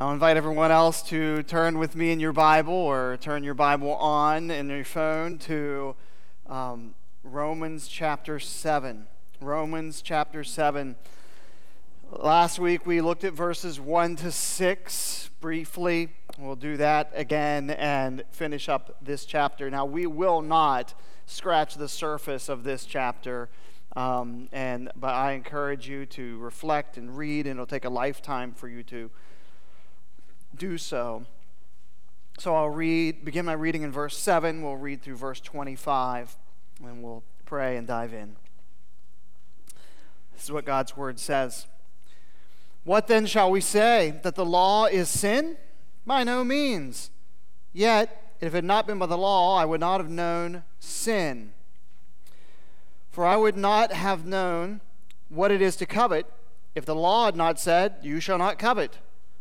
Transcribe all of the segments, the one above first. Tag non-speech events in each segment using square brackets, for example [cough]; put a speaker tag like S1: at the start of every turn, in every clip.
S1: I'll invite everyone else to turn with me in your Bible or turn your Bible on in your phone to um, Romans chapter 7. Romans chapter 7. Last week we looked at verses 1 to 6 briefly. We'll do that again and finish up this chapter. Now, we will not scratch the surface of this chapter. Um, and but I encourage you to reflect and read, and it'll take a lifetime for you to do so. So I'll read, begin my reading in verse 7. We'll read through verse 25, and we'll pray and dive in. This is what God's word says. What then shall we say? That the law is sin? By no means. Yet, if it had not been by the law, I would not have known sin. For I would not have known what it is to covet if the law had not said, You shall not covet.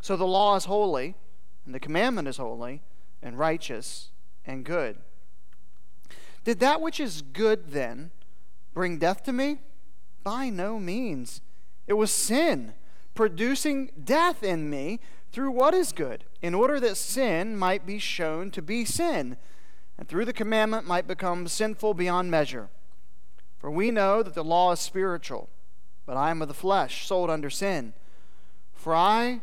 S1: So the law is holy, and the commandment is holy, and righteous, and good. Did that which is good then bring death to me? By no means. It was sin, producing death in me through what is good, in order that sin might be shown to be sin, and through the commandment might become sinful beyond measure. For we know that the law is spiritual, but I am of the flesh, sold under sin. For I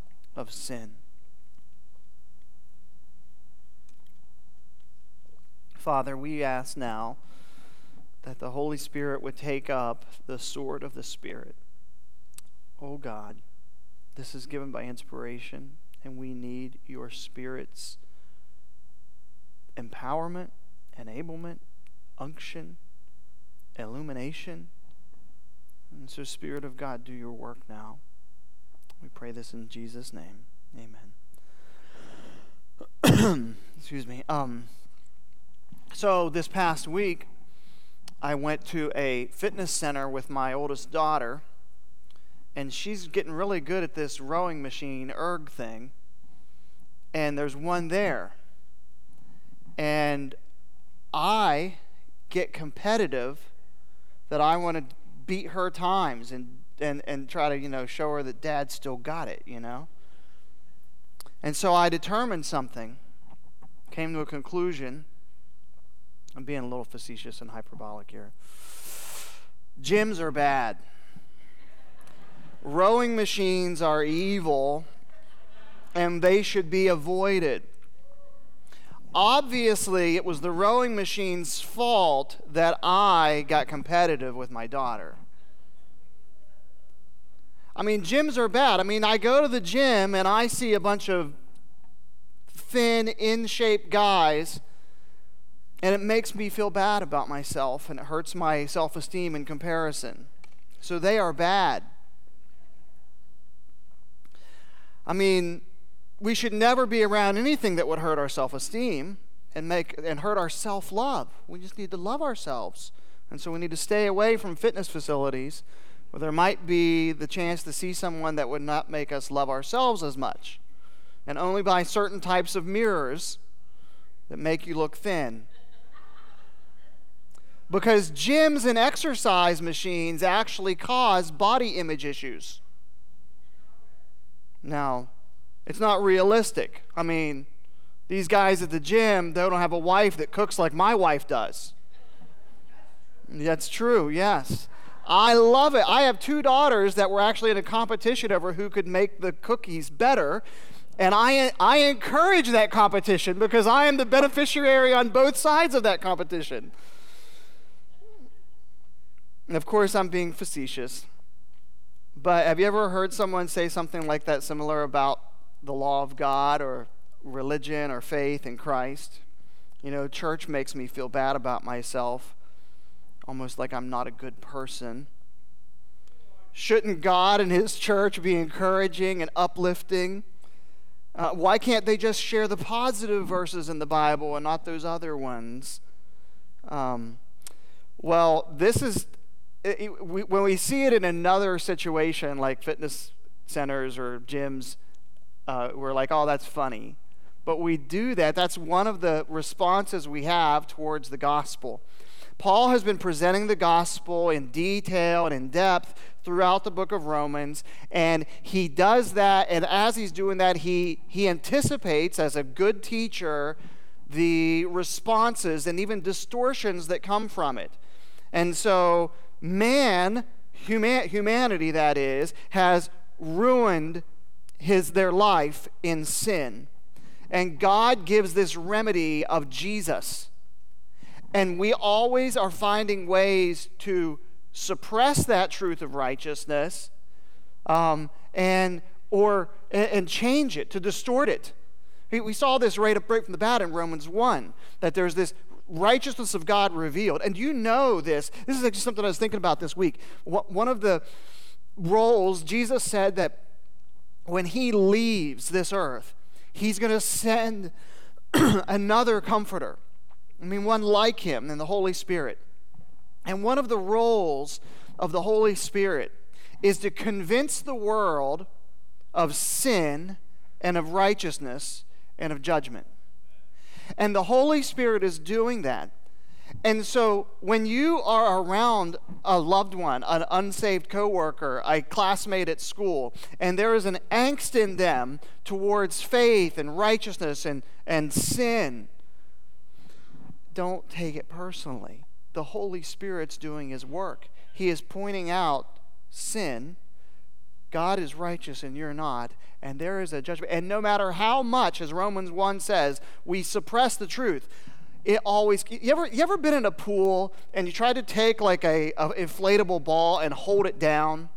S1: of sin. Father, we ask now that the Holy Spirit would take up the sword of the Spirit. Oh God, this is given by inspiration, and we need your Spirit's empowerment, enablement, unction, illumination. And so, Spirit of God, do your work now. We pray this in Jesus' name. Amen. [clears throat] Excuse me. Um, so, this past week, I went to a fitness center with my oldest daughter, and she's getting really good at this rowing machine, erg thing. And there's one there. And I get competitive that I want to beat her times and and, and try to, you know, show her that dad still got it, you know? And so I determined something, came to a conclusion. I'm being a little facetious and hyperbolic here. Gyms are bad. Rowing machines are evil and they should be avoided. Obviously, it was the rowing machine's fault that I got competitive with my daughter. I mean, gyms are bad. I mean, I go to the gym and I see a bunch of thin, in shape guys, and it makes me feel bad about myself and it hurts my self esteem in comparison. So they are bad. I mean, we should never be around anything that would hurt our self esteem and make and hurt our self love. We just need to love ourselves. And so we need to stay away from fitness facilities where there might be the chance to see someone that would not make us love ourselves as much. And only by certain types of mirrors that make you look thin. Because gyms and exercise machines actually cause body image issues. Now, it's not realistic. I mean, these guys at the gym, they don't have a wife that cooks like my wife does. That's true, yes. I love it. I have two daughters that were actually in a competition over who could make the cookies better. And I, I encourage that competition because I am the beneficiary on both sides of that competition. And of course, I'm being facetious. But have you ever heard someone say something like that similar about the law of God or religion or faith in Christ? You know, church makes me feel bad about myself almost like I'm not a good person. Shouldn't God and His church be encouraging and uplifting? Uh, why can't they just share the positive verses in the Bible and not those other ones? Um, well, this is it, it, we, when we see it in another situation like fitness centers or gyms, uh, we're like, oh, that's funny. But we do that. That's one of the responses we have towards the gospel. Paul has been presenting the gospel in detail and in depth throughout the book of Romans, and he does that, and as he's doing that, he, he anticipates, as a good teacher, the responses and even distortions that come from it. And so, man, human, humanity that is, has ruined his, their life in sin. And God gives this remedy of Jesus and we always are finding ways to suppress that truth of righteousness um, and or and change it to distort it. We saw this right up right from the bat in romans 1 that there's this righteousness of god revealed. And you know this. This is actually something i was thinking about this week. One of the roles jesus said that when he leaves this earth he's going to send [clears throat] another comforter I mean, one like him and the Holy Spirit. And one of the roles of the Holy Spirit is to convince the world of sin and of righteousness and of judgment. And the Holy Spirit is doing that. And so when you are around a loved one, an unsaved coworker, a classmate at school, and there is an angst in them towards faith and righteousness and, and sin, don't take it personally. The Holy Spirit's doing his work. He is pointing out sin. God is righteous and you're not, and there is a judgment. And no matter how much, as Romans 1 says, we suppress the truth, it always you ever you ever been in a pool and you try to take like a, a inflatable ball and hold it down?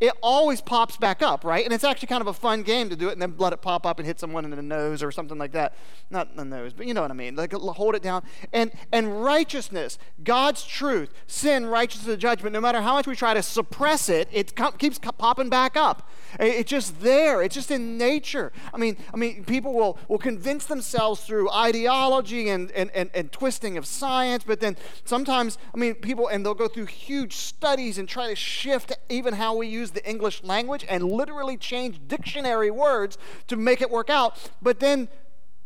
S1: It always pops back up, right? And it's actually kind of a fun game to do it and then let it pop up and hit someone in the nose or something like that. Not the nose, but you know what I mean. Like hold it down. And and righteousness, God's truth, sin, righteousness, judgment, no matter how much we try to suppress it, it keeps popping back up. It's just there. It's just in nature. I mean, I mean, people will, will convince themselves through ideology and, and, and, and twisting of science, but then sometimes, I mean, people, and they'll go through huge studies and try to shift even how we use the English language and literally change dictionary words to make it work out. But then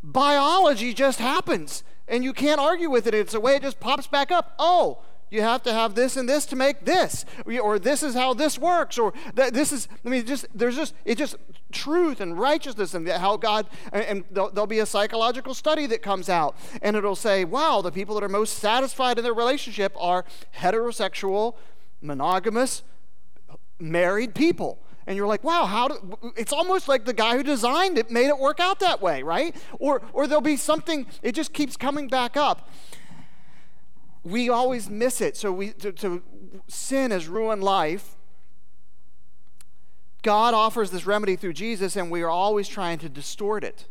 S1: biology just happens, and you can't argue with it. It's a way it just pops back up. Oh, you have to have this and this to make this or this is how this works or this is i mean just there's just it's just truth and righteousness and how god and there'll be a psychological study that comes out and it'll say wow the people that are most satisfied in their relationship are heterosexual monogamous married people and you're like wow how do it's almost like the guy who designed it made it work out that way right or or there'll be something it just keeps coming back up we always miss it. So we to, to sin has ruined life. God offers this remedy through Jesus, and we are always trying to distort it.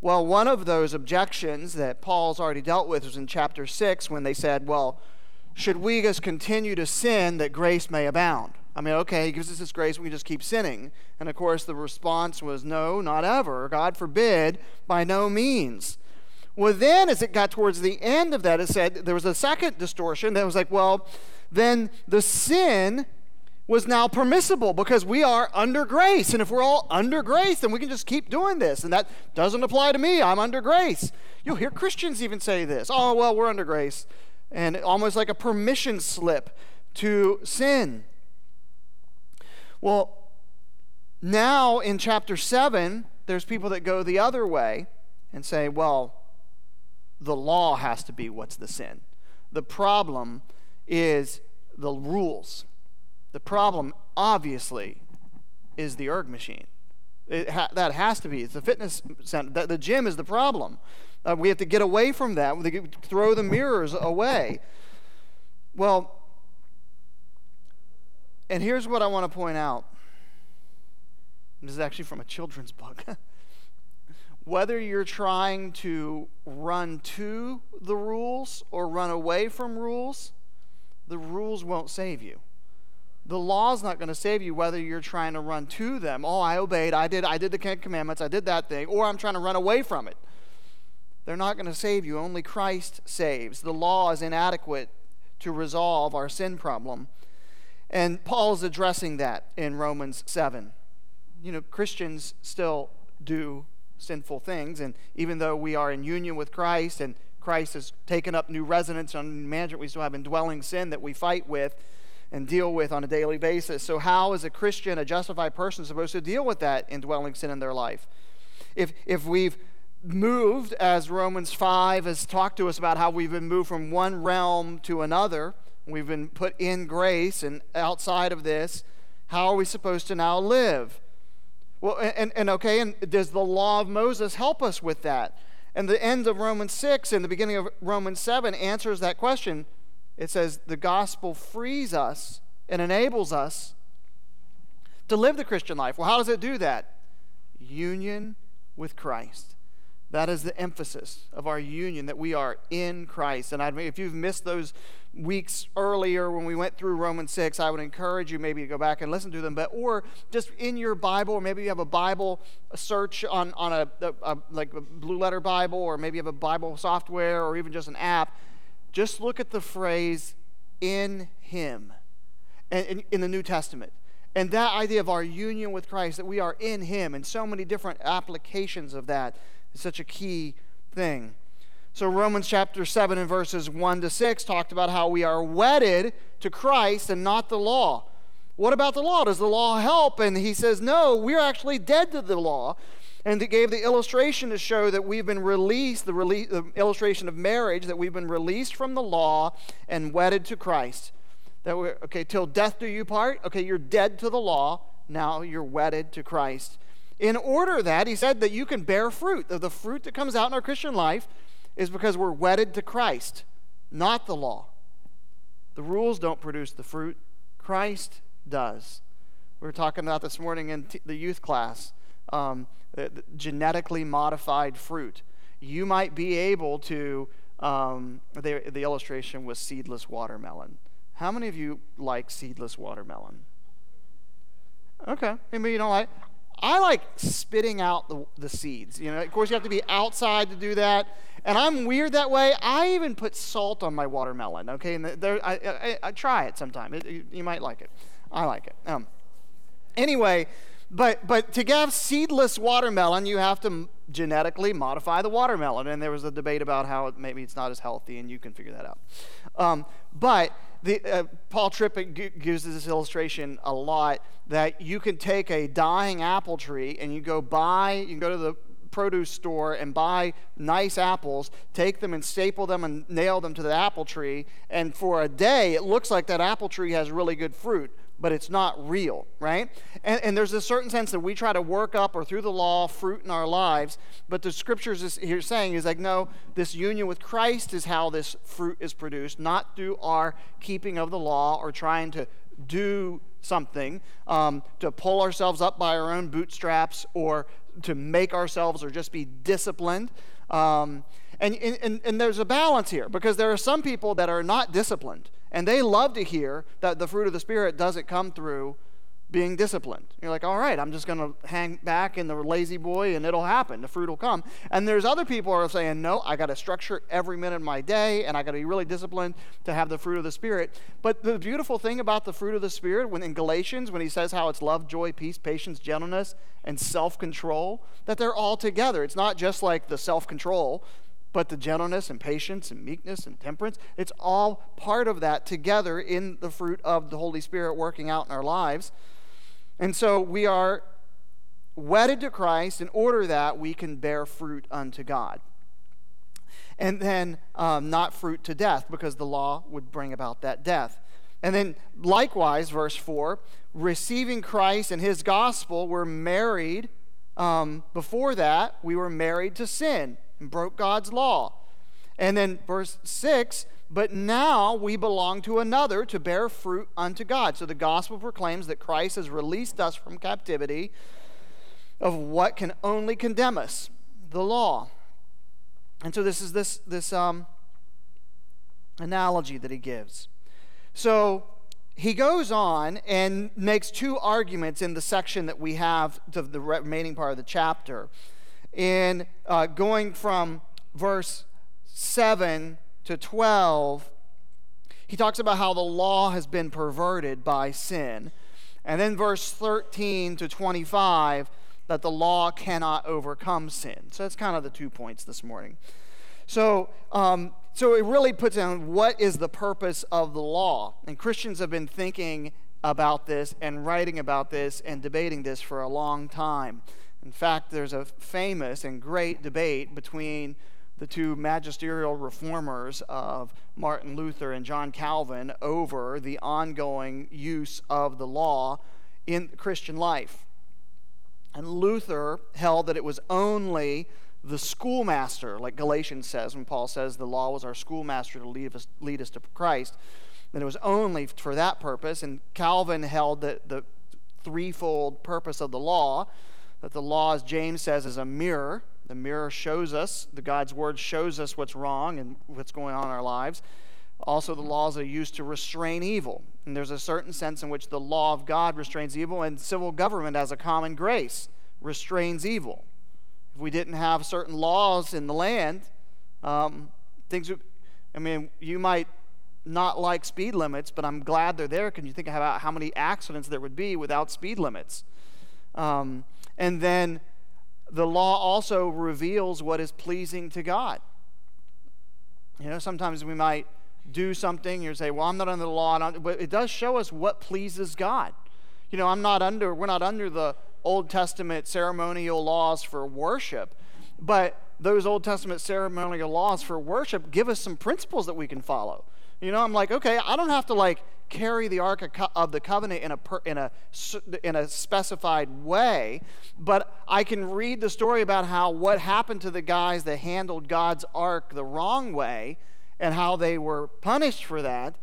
S1: Well, one of those objections that Paul's already dealt with was in chapter 6 when they said, well, should we just continue to sin that grace may abound? I mean, okay, he gives us this grace, we can just keep sinning. And of course, the response was, no, not ever. God forbid, by no means. Well, then, as it got towards the end of that, it said there was a second distortion that was like, well, then the sin was now permissible because we are under grace. And if we're all under grace, then we can just keep doing this. And that doesn't apply to me. I'm under grace. You'll hear Christians even say this oh, well, we're under grace. And almost like a permission slip to sin. Well, now in chapter 7, there's people that go the other way and say, well, the law has to be what's the sin. The problem is the rules. The problem, obviously, is the erg machine. Ha- that has to be. It's the fitness center. The, the gym is the problem. Uh, we have to get away from that. We throw the mirrors away. Well, and here's what I want to point out. This is actually from a children's book. [laughs] Whether you're trying to run to the rules or run away from rules, the rules won't save you the law's not going to save you whether you're trying to run to them. Oh, I obeyed. I did I did the Ten Commandments. I did that thing. Or I'm trying to run away from it. They're not going to save you. Only Christ saves. The law is inadequate to resolve our sin problem. And Paul is addressing that in Romans 7. You know, Christians still do sinful things. And even though we are in union with Christ and Christ has taken up new residence on management, we still have indwelling sin that we fight with and deal with on a daily basis. So, how is a Christian, a justified person, supposed to deal with that indwelling sin in their life? If, if we've moved, as Romans 5 has talked to us about how we've been moved from one realm to another, we've been put in grace, and outside of this, how are we supposed to now live? Well, and, and okay, and does the law of Moses help us with that? And the end of Romans 6 and the beginning of Romans 7 answers that question it says the gospel frees us and enables us to live the Christian life. Well, how does it do that? Union with Christ. That is the emphasis of our union, that we are in Christ. And I'd, if you've missed those weeks earlier when we went through Romans 6, I would encourage you maybe to go back and listen to them. But or just in your Bible, or maybe you have a Bible search on, on a, a, a like a blue letter Bible, or maybe you have a Bible software, or even just an app just look at the phrase in him in, in the New Testament. And that idea of our union with Christ, that we are in him, and so many different applications of that is such a key thing. So, Romans chapter 7 and verses 1 to 6 talked about how we are wedded to Christ and not the law. What about the law? Does the law help? And he says, no, we're actually dead to the law and it gave the illustration to show that we've been released, the, the illustration of marriage, that we've been released from the law and wedded to Christ. That we're, okay, till death do you part. Okay, you're dead to the law. Now you're wedded to Christ. In order that, he said that you can bear fruit. The fruit that comes out in our Christian life is because we're wedded to Christ, not the law. The rules don't produce the fruit, Christ does. We were talking about this morning in t- the youth class. Um, genetically modified fruit. You might be able to, um, the, the illustration was seedless watermelon. How many of you like seedless watermelon? Okay, maybe you don't like. I like spitting out the, the seeds. You know, of course, you have to be outside to do that. And I'm weird that way. I even put salt on my watermelon. Okay, and there, I, I, I, try it sometime. It, you, might like it. I like it. Um, anyway, but, but to have seedless watermelon, you have to genetically modify the watermelon. And there was a debate about how it, maybe it's not as healthy, and you can figure that out. Um, but the, uh, Paul Tripp uses this illustration a lot that you can take a dying apple tree and you go buy, you can go to the produce store and buy nice apples, take them and staple them and nail them to the apple tree, and for a day it looks like that apple tree has really good fruit but it's not real, right? And, and, there's a certain sense that we try to work up or through the law fruit in our lives, but the scriptures is here saying is like, no, this union with Christ is how this fruit is produced, not through our keeping of the law or trying to do something, um, to pull ourselves up by our own bootstraps, or to make ourselves, or just be disciplined. Um, and, and, and there's a balance here because there are some people that are not disciplined, and they love to hear that the fruit of the Spirit doesn't come through being disciplined. You're like, all right, I'm just going to hang back in the La-Z-Boy and it'll happen. The fruit will come. And there's other people are saying, no, I got to structure every minute of my day and I got to be really disciplined to have the fruit of the Spirit. But the beautiful thing about the fruit of the Spirit, when in Galatians, when he says how it's love, joy, peace, patience, gentleness, and self control, that they're all together. It's not just like the self control. But the gentleness and patience and meekness and temperance, it's all part of that together in the fruit of the Holy Spirit working out in our lives. And so we are wedded to Christ in order that we can bear fruit unto God. And then um, not fruit to death, because the law would bring about that death. And then likewise, verse 4 receiving Christ and his gospel, we're married. Um, before that, we were married to sin and broke God's law. And then verse 6 but now we belong to another to bear fruit unto God. So the gospel proclaims that Christ has released us from captivity of what can only condemn us, the law. And so this is this this um, analogy that he gives. So he goes on and makes two arguments in the section that we have to the remaining part of the chapter. In uh, going from verse 7 to 12, he talks about how the law has been perverted by sin. And then verse 13 to 25, that the law cannot overcome sin. So that's kind of the two points this morning. So, um, so it really puts down what is the purpose of the law. And Christians have been thinking about this and writing about this and debating this for a long time. In fact, there's a famous and great debate between the two magisterial reformers of Martin Luther and John Calvin over the ongoing use of the law in Christian life. And Luther held that it was only the schoolmaster, like Galatians says, when Paul says the law was our schoolmaster to lead us, lead us to Christ, that it was only for that purpose. And Calvin held that the threefold purpose of the law, that the law, as James says, is a mirror the mirror shows us, the God's word shows us what's wrong and what's going on in our lives. Also, the laws are used to restrain evil. And there's a certain sense in which the law of God restrains evil, and civil government, as a common grace, restrains evil. If we didn't have certain laws in the land, um, things would, I mean, you might not like speed limits, but I'm glad they're there. Can you think about how many accidents there would be without speed limits? Um, and then the law also reveals what is pleasing to God. You know, sometimes we might do something, you say, well, I'm not under the law, but it does show us what pleases God. You know, I'm not under, we're not under the Old Testament ceremonial laws for worship, but those Old Testament ceremonial laws for worship give us some principles that we can follow. You know, I'm like, okay, I don't have to like carry the Ark of the Covenant in a, in, a, in a specified way, but I can read the story about how what happened to the guys that handled God's Ark the wrong way and how they were punished for that.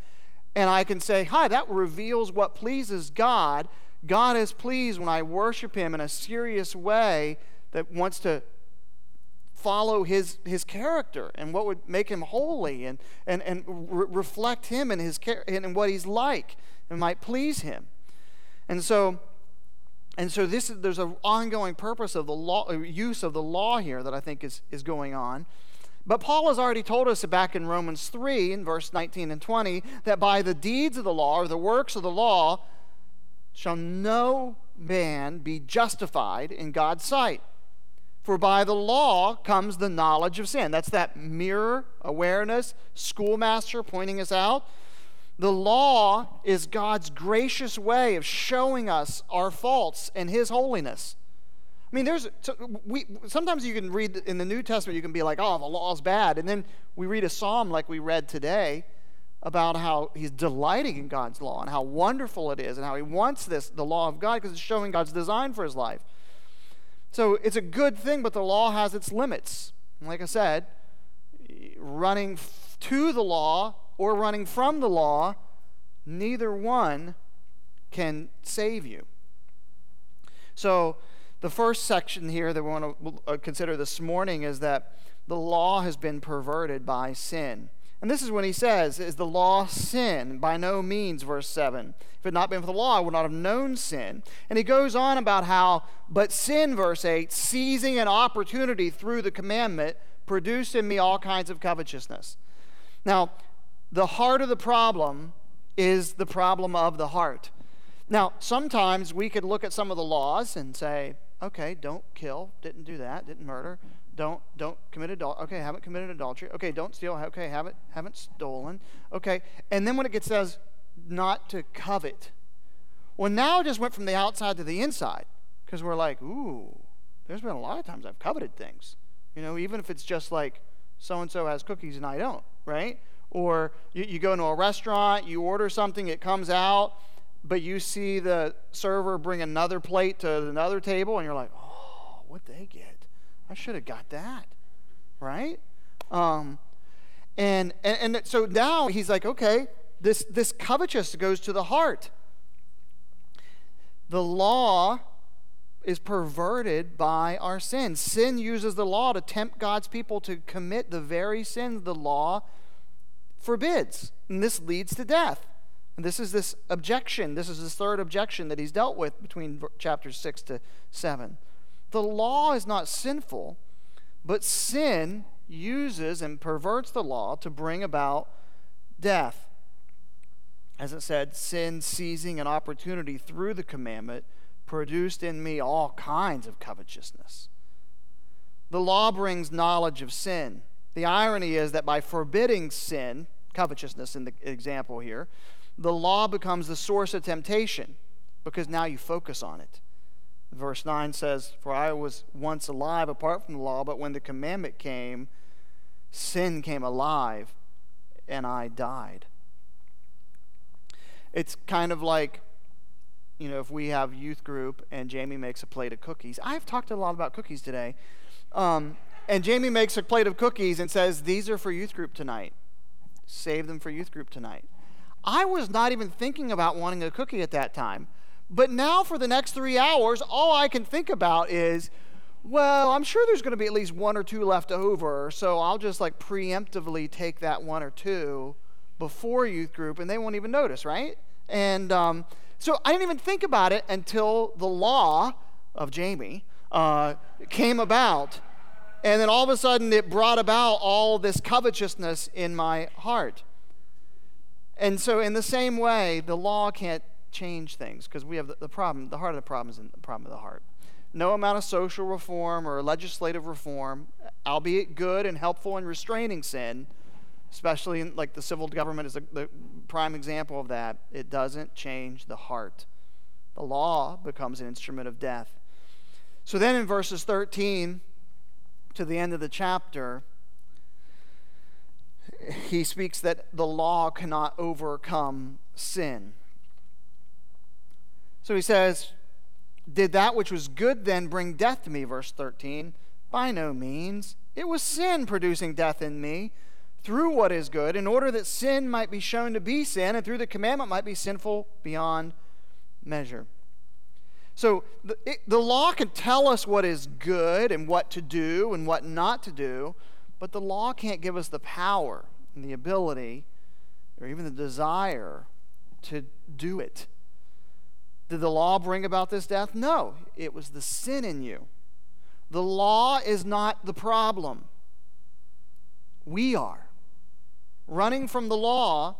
S1: And I can say, hi, that reveals what pleases God. God is pleased when I worship Him in a serious way that wants to follow his, his character and what would make him holy and, and, and re- reflect him and, his, and what he's like and might please him. And so, and so this is, there's an ongoing purpose of the law, uh, use of the law here that I think is, is going on. But Paul has already told us back in Romans 3, in verse 19 and 20, that by the deeds of the law, or the works of the law, shall no man be justified in God's sight. For by the law comes the knowledge of sin. That's that mirror awareness, schoolmaster pointing us out. The law is God's gracious way of showing us our faults and His holiness. I mean, there's we sometimes you can read in the New Testament, you can be like, "Oh, the law is bad," and then we read a psalm like we read today about how he's delighting in God's law and how wonderful it is, and how he wants this the law of God because it's showing God's design for his life. So it's a good thing, but the law has its limits. And like I said, running f- to the law or running from the law, neither one can save you. So, the first section here that we want to uh, consider this morning is that the law has been perverted by sin. And this is when he says, Is the law sin? By no means, verse 7. If it had not been for the law, I would not have known sin. And he goes on about how, but sin, verse 8, seizing an opportunity through the commandment, produced in me all kinds of covetousness. Now, the heart of the problem is the problem of the heart. Now, sometimes we could look at some of the laws and say, okay, don't kill, didn't do that, didn't murder, don't don't commit adultery. Okay, haven't committed adultery. Okay, don't steal. Okay, haven't haven't stolen. Okay, and then when it gets says not to covet, well now it just went from the outside to the inside because we're like, ooh, there's been a lot of times I've coveted things. You know, even if it's just like so and so has cookies and I don't, right? Or you, you go into a restaurant, you order something, it comes out, but you see the server bring another plate to another table, and you're like, oh, what they get? I should have got that, right? Um, and, and and so now he's like, okay, this this covetousness goes to the heart. The law is perverted by our sin. Sin uses the law to tempt God's people to commit the very sins the law forbids, and this leads to death. And this is this objection. This is the third objection that he's dealt with between chapters six to seven. The law is not sinful, but sin uses and perverts the law to bring about death. As it said, sin seizing an opportunity through the commandment produced in me all kinds of covetousness. The law brings knowledge of sin. The irony is that by forbidding sin, covetousness in the example here, the law becomes the source of temptation because now you focus on it. Verse 9 says, For I was once alive apart from the law, but when the commandment came, sin came alive and I died. It's kind of like, you know, if we have youth group and Jamie makes a plate of cookies. I've talked a lot about cookies today. Um, and Jamie makes a plate of cookies and says, These are for youth group tonight. Save them for youth group tonight. I was not even thinking about wanting a cookie at that time. But now, for the next three hours, all I can think about is, well, I'm sure there's going to be at least one or two left over, so I'll just like preemptively take that one or two before youth group, and they won't even notice, right? And um, so I didn't even think about it until the law of Jamie uh, came about. And then all of a sudden, it brought about all this covetousness in my heart. And so, in the same way, the law can't change things because we have the, the, problem, the heart of the problem is in the problem of the heart. No amount of social reform or legislative reform, albeit good and helpful in restraining sin, especially in, like the civil government is a, the prime example of that, it doesn't change the heart. The law becomes an instrument of death. So then in verses 13 to the end of the chapter, he speaks that the law cannot overcome sin. So he says, Did that which was good then bring death to me? Verse 13. By no means. It was sin producing death in me through what is good, in order that sin might be shown to be sin, and through the commandment might be sinful beyond measure. So the, it, the law can tell us what is good and what to do and what not to do, but the law can't give us the power and the ability or even the desire to do it. Did the law bring about this death? No, it was the sin in you. The law is not the problem. We are. Running from the law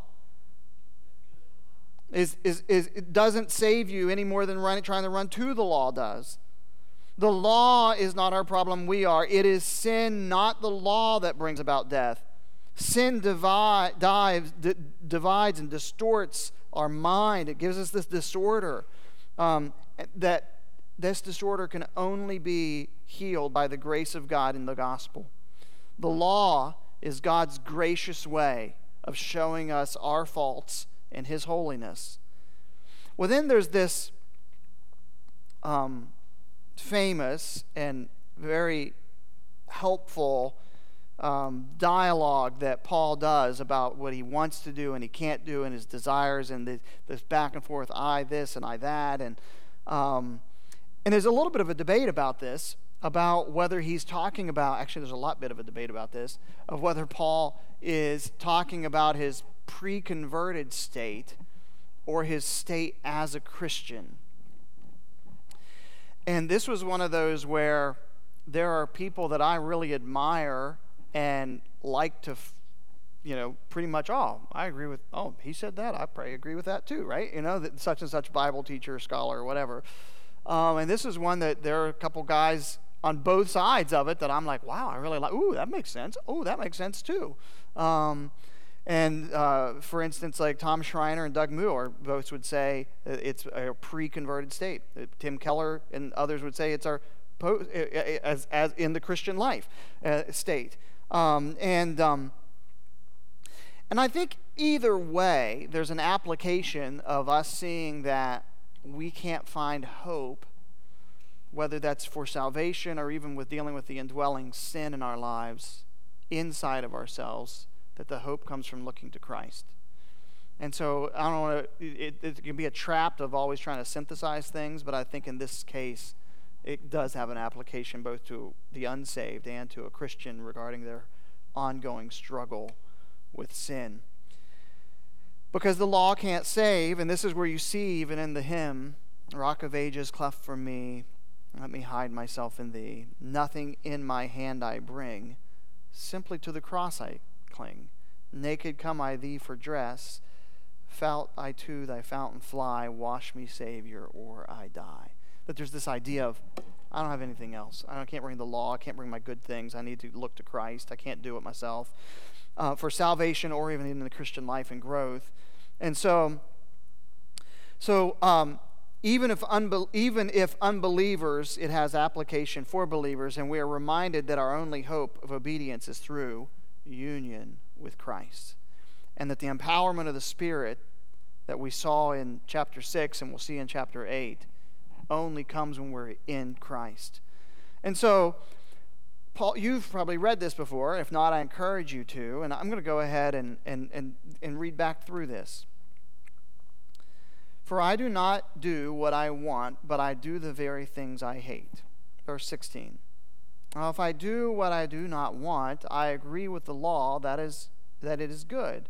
S1: is, is, is, it doesn't save you any more than running, trying to run to the law does. The law is not our problem, we are. It is sin, not the law, that brings about death. Sin divide, dives, d- divides and distorts our mind, it gives us this disorder um, that this disorder can only be healed by the grace of God in the gospel. The law is God's gracious way of showing us our faults and His holiness. Well, then there's this um, famous and very helpful um, dialogue that Paul does about what he wants to do and he can't do and his desires and the, this back and forth, I this and I that. And, um, and there's a little bit of a debate about this, about whether he's talking about, actually, there's a lot bit of a debate about this, of whether Paul is talking about his pre converted state or his state as a Christian. And this was one of those where there are people that I really admire and like to, you know, pretty much, oh, I agree with, oh, he said that. I probably agree with that too, right? You know, that such and such Bible teacher, scholar, whatever. Um, and this is one that there are a couple guys on both sides of it that I'm like, wow, I really like, ooh, that makes sense. Oh, that makes sense too. Um, and uh, for instance, like Tom Schreiner and Doug Moo both would say it's a pre converted state. Tim Keller and others would say it's our as, as in the Christian life uh, state. Um, and, um, and I think either way, there's an application of us seeing that we can't find hope, whether that's for salvation or even with dealing with the indwelling sin in our lives inside of ourselves, that the hope comes from looking to Christ. And so I don't want to, it, it can be a trap of always trying to synthesize things, but I think in this case, it does have an application both to the unsaved and to a Christian regarding their ongoing struggle with sin. Because the law can't save, and this is where you see, even in the hymn, Rock of Ages, cleft for me, let me hide myself in thee. Nothing in my hand I bring, simply to the cross I cling. Naked come I thee for dress, felt I to thy fountain fly, wash me, Savior, or I die that there's this idea of I don't have anything else. I can't bring the law. I can't bring my good things. I need to look to Christ. I can't do it myself uh, for salvation or even in the Christian life and growth. And so, so um, even if even if unbelievers, it has application for believers, and we are reminded that our only hope of obedience is through union with Christ, and that the empowerment of the Spirit that we saw in chapter six and we'll see in chapter eight only comes when we're in Christ. And so, Paul, you've probably read this before. If not, I encourage you to. And I'm going to go ahead and, and, and, and read back through this. For I do not do what I want, but I do the very things I hate. Verse 16. Now, if I do what I do not want, I agree with the law that is that it is good.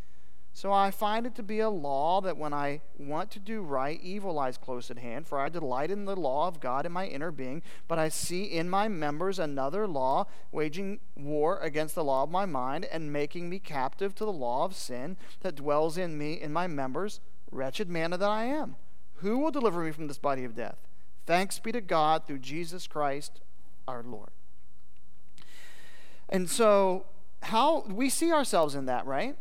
S1: So I find it to be a law that when I want to do right, evil lies close at hand. For I delight in the law of God in my inner being, but I see in my members another law, waging war against the law of my mind, and making me captive to the law of sin that dwells in me in my members. Wretched man that I am. Who will deliver me from this body of death? Thanks be to God through Jesus Christ our Lord. And so, how we see ourselves in that, right?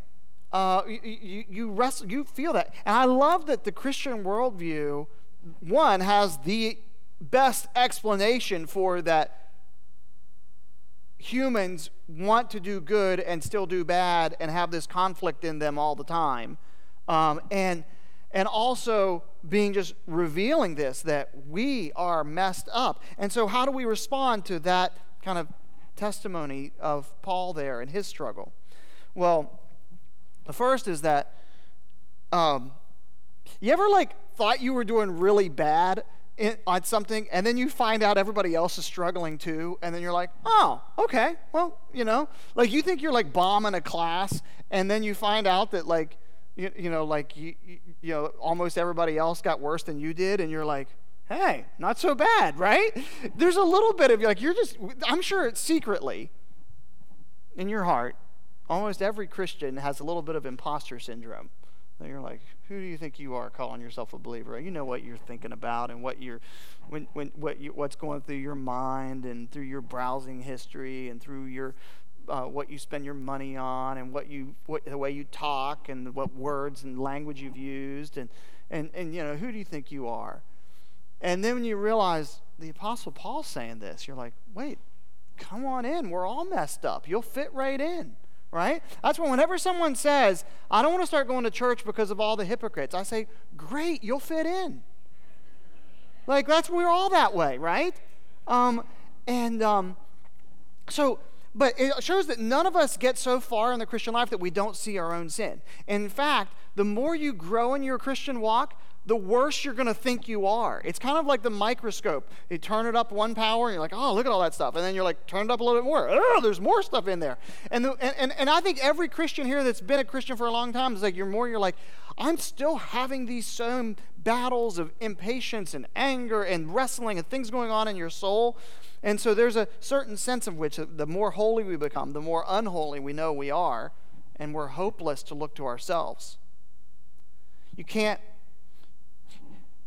S1: Uh, you, you, you, wrestle, you feel that. And I love that the Christian worldview, one, has the best explanation for that humans want to do good and still do bad and have this conflict in them all the time. Um, and, and also being just revealing this that we are messed up. And so, how do we respond to that kind of testimony of Paul there and his struggle? Well, the first is that um, you ever like thought you were doing really bad in, on something and then you find out everybody else is struggling too and then you're like oh okay well you know. Like you think you're like bombing a class and then you find out that like you, you know like you, you know almost everybody else got worse than you did and you're like hey not so bad right? There's a little bit of like you're just i'm sure it's secretly in your heart almost every Christian has a little bit of imposter syndrome. And you're like, who do you think you are calling yourself a believer? You know what you're thinking about and what you're, when, when, what you, what's going through your mind and through your browsing history and through your uh, what you spend your money on and what you what, the way you talk and what words and language you've used and and and you know who do you think you are and then when you realize the apostle paul's saying this you're like wait come on in we're all messed up you'll fit right in right? That's when whenever someone says i don't want to start going to church because of all the hypocrites i say great you'll fit in. Like that's we're all that way right? Um, and um, so but it shows that none of us get so far in the Christian life that we don't see our own sin. In fact, the more you grow in your Christian walk, the worse you're going to think you are. It's kind of like the microscope. You turn it up one power, and you're like, oh, look at all that stuff. And then you're like, turn it up a little bit more. Oh, there's more stuff in there. And, the, and, and I think every Christian here that's been a Christian for a long time is like, you're more, you're like, I'm still having these same battles of impatience and anger and wrestling and things going on in your soul. And so there's a certain sense of which the more holy we become, the more unholy we know we are, and we're hopeless to look to ourselves. You can't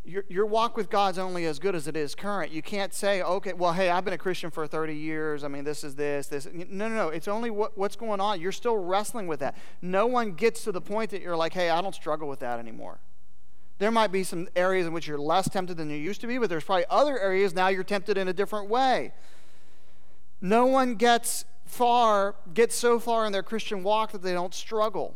S1: your, your walk with God's only as good as it is current. You can't say, okay, well, hey, I've been a Christian for 30 years. I mean, this is this, this. No, no, no. It's only what, what's going on. You're still wrestling with that. No one gets to the point that you're like, hey, I don't struggle with that anymore. There might be some areas in which you're less tempted than you used to be, but there's probably other areas now you're tempted in a different way. No one gets far, gets so far in their Christian walk that they don't struggle.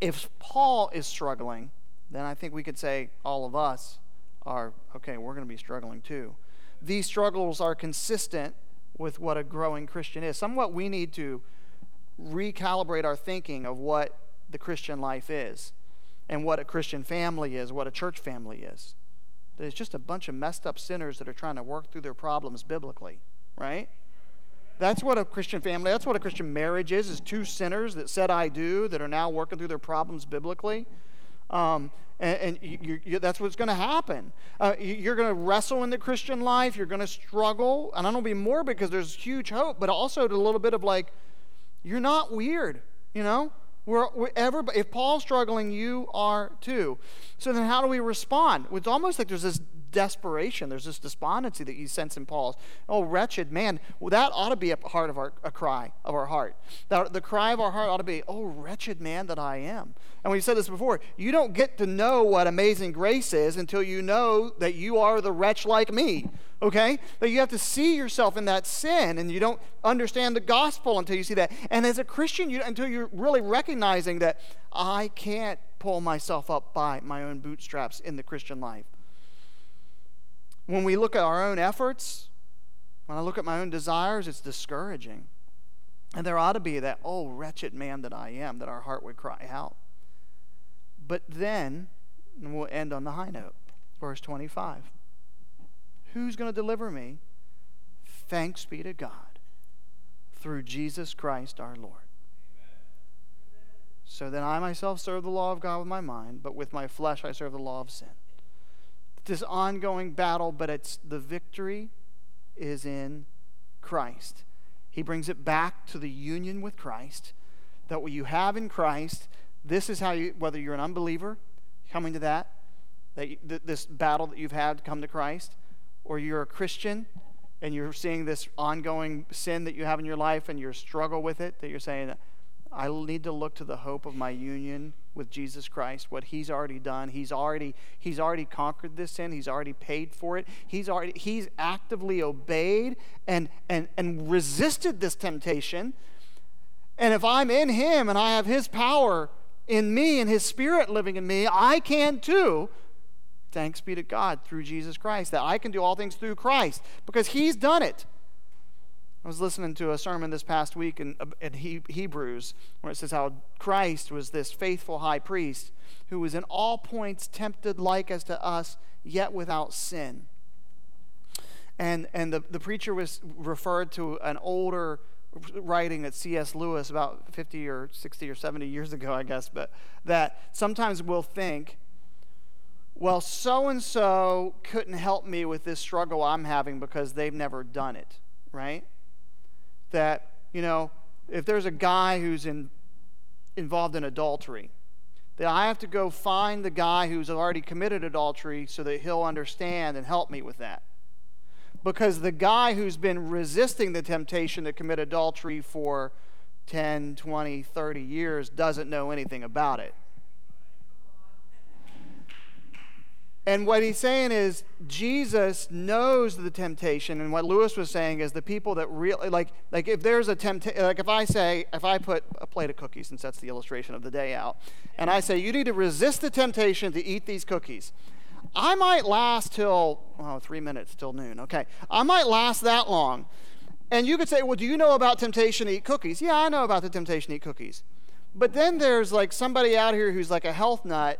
S1: If Paul is struggling, then I think we could say all of us are, okay, we're going to be struggling too. These struggles are consistent with what a growing Christian is. Somewhat we need to recalibrate our thinking of what the Christian life is and what a Christian family is, what a church family is. There's just a bunch of messed up sinners that are trying to work through their problems biblically, right? That's what a Christian family, that's what a Christian marriage is, is two sinners that said I do that are now working through their problems biblically. Um, and, and you, you, that's what's going to happen. Uh, you're going to wrestle in the Christian life. You're going to struggle. And I don't be more because there's huge hope, but also a little bit of like, you're not weird, you know? We're, we're everybody, if Paul's struggling, you are too. So then, how do we respond? It's almost like there's this desperation. There's this despondency that you sense in Paul's. Oh, wretched man. Well, that ought to be a part of our a cry of our heart. That, the cry of our heart ought to be, oh, wretched man that I am. And we said this before. You don't get to know what amazing grace is until you know that you are the wretch like me. Okay? That you have to see yourself in that sin, and you don't understand the gospel until you see that. And as a Christian, you, until you're really recognizing that I can't pull myself up by my own bootstraps in the Christian life when we look at our own efforts, when I look at my own desires, it's discouraging. And there ought to be that, oh, wretched man that I am, that our heart would cry out. But then, and we'll end on the high note, verse 25. Who's going to deliver me? Thanks be to God through Jesus Christ our Lord. So then I myself serve the law of God with my mind, but with my flesh I serve the law of sin this ongoing battle, but it's the victory is in Christ. He brings it back to the union with Christ. That what you have in Christ, this is how you, whether you're an unbeliever, coming to that, that you, th- this battle that you've had to come to Christ, or you're a Christian and you're seeing this ongoing sin that you have in your life and your struggle with it, that you're saying, I need to look to the hope of my union with Jesus Christ, what he's already done. He's already he's already conquered this sin. He's already paid for it. He's already he's actively obeyed and and and resisted this temptation. And if I'm in him and I have his power in me and his spirit living in me, I can too. Thanks be to God through Jesus Christ that I can do all things through Christ because he's done it. I was listening to a sermon this past week in, in Hebrews where it says how Christ was this faithful high priest who was in all points tempted like as to us, yet without sin. And, and the, the preacher was referred to an older writing that C.S. Lewis about 50 or 60 or 70 years ago, I guess, but that sometimes we'll think, well, so and so couldn't help me with this struggle I'm having because they've never done it, right? That, you know, if there's a guy who's in, involved in adultery, that I have to go find the guy who's already committed adultery so that he'll understand and help me with that. because the guy who's been resisting the temptation to commit adultery for 10, 20, 30 years doesn't know anything about it. And what he's saying is Jesus knows the temptation, and what Lewis was saying is the people that really like like if there's a temptation, like if I say if I put a plate of cookies, since that's the illustration of the day out, and I say you need to resist the temptation to eat these cookies, I might last till oh three minutes till noon. Okay, I might last that long, and you could say, well, do you know about temptation to eat cookies? Yeah, I know about the temptation to eat cookies, but then there's like somebody out here who's like a health nut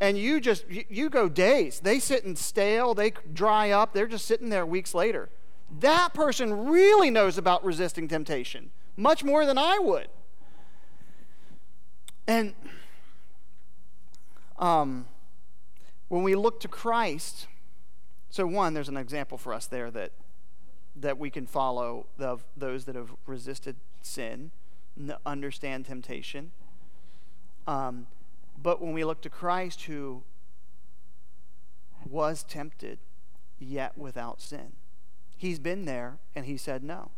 S1: and you just you go days. They sit and stale they dry up they're just sitting there weeks later. That person really knows about resisting temptation much more than i would. And um, when we look to christ so one there's an example for us there that that we can follow of those that have resisted sin understand temptation. Um, but when we look to Christ, who was tempted, yet without sin, he's been there and he said no.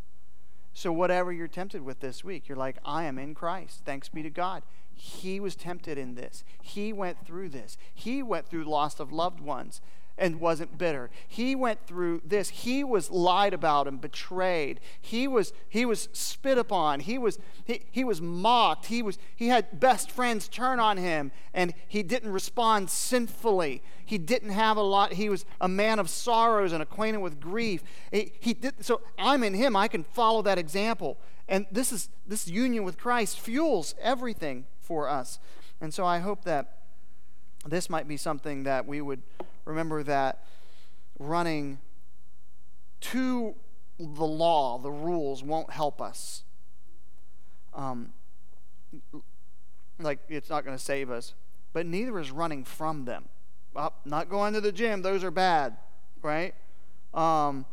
S1: So, whatever you're tempted with this week, you're like, I am in Christ. Thanks be to God. He was tempted in this. He went through this. He went through loss of loved ones and wasn't bitter. He went through this. He was lied about and betrayed. He was he was spit upon. He was he, he was mocked. He was he had best friends turn on him and he didn't respond sinfully. He didn't have a lot. He was a man of sorrows and acquainted with grief. He, he did so I'm in him. I can follow that example. And this is this union with Christ fuels everything for us. And so I hope that this might be something that we would remember that running to the law, the rules, won't help us. Um, like, it's not going to save us. But neither is running from them. Well, not going to the gym, those are bad, right? Um,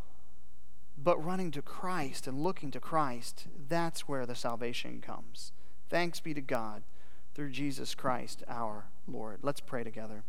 S1: but running to Christ and looking to Christ, that's where the salvation comes. Thanks be to God through Jesus Christ our Lord. Let's pray together.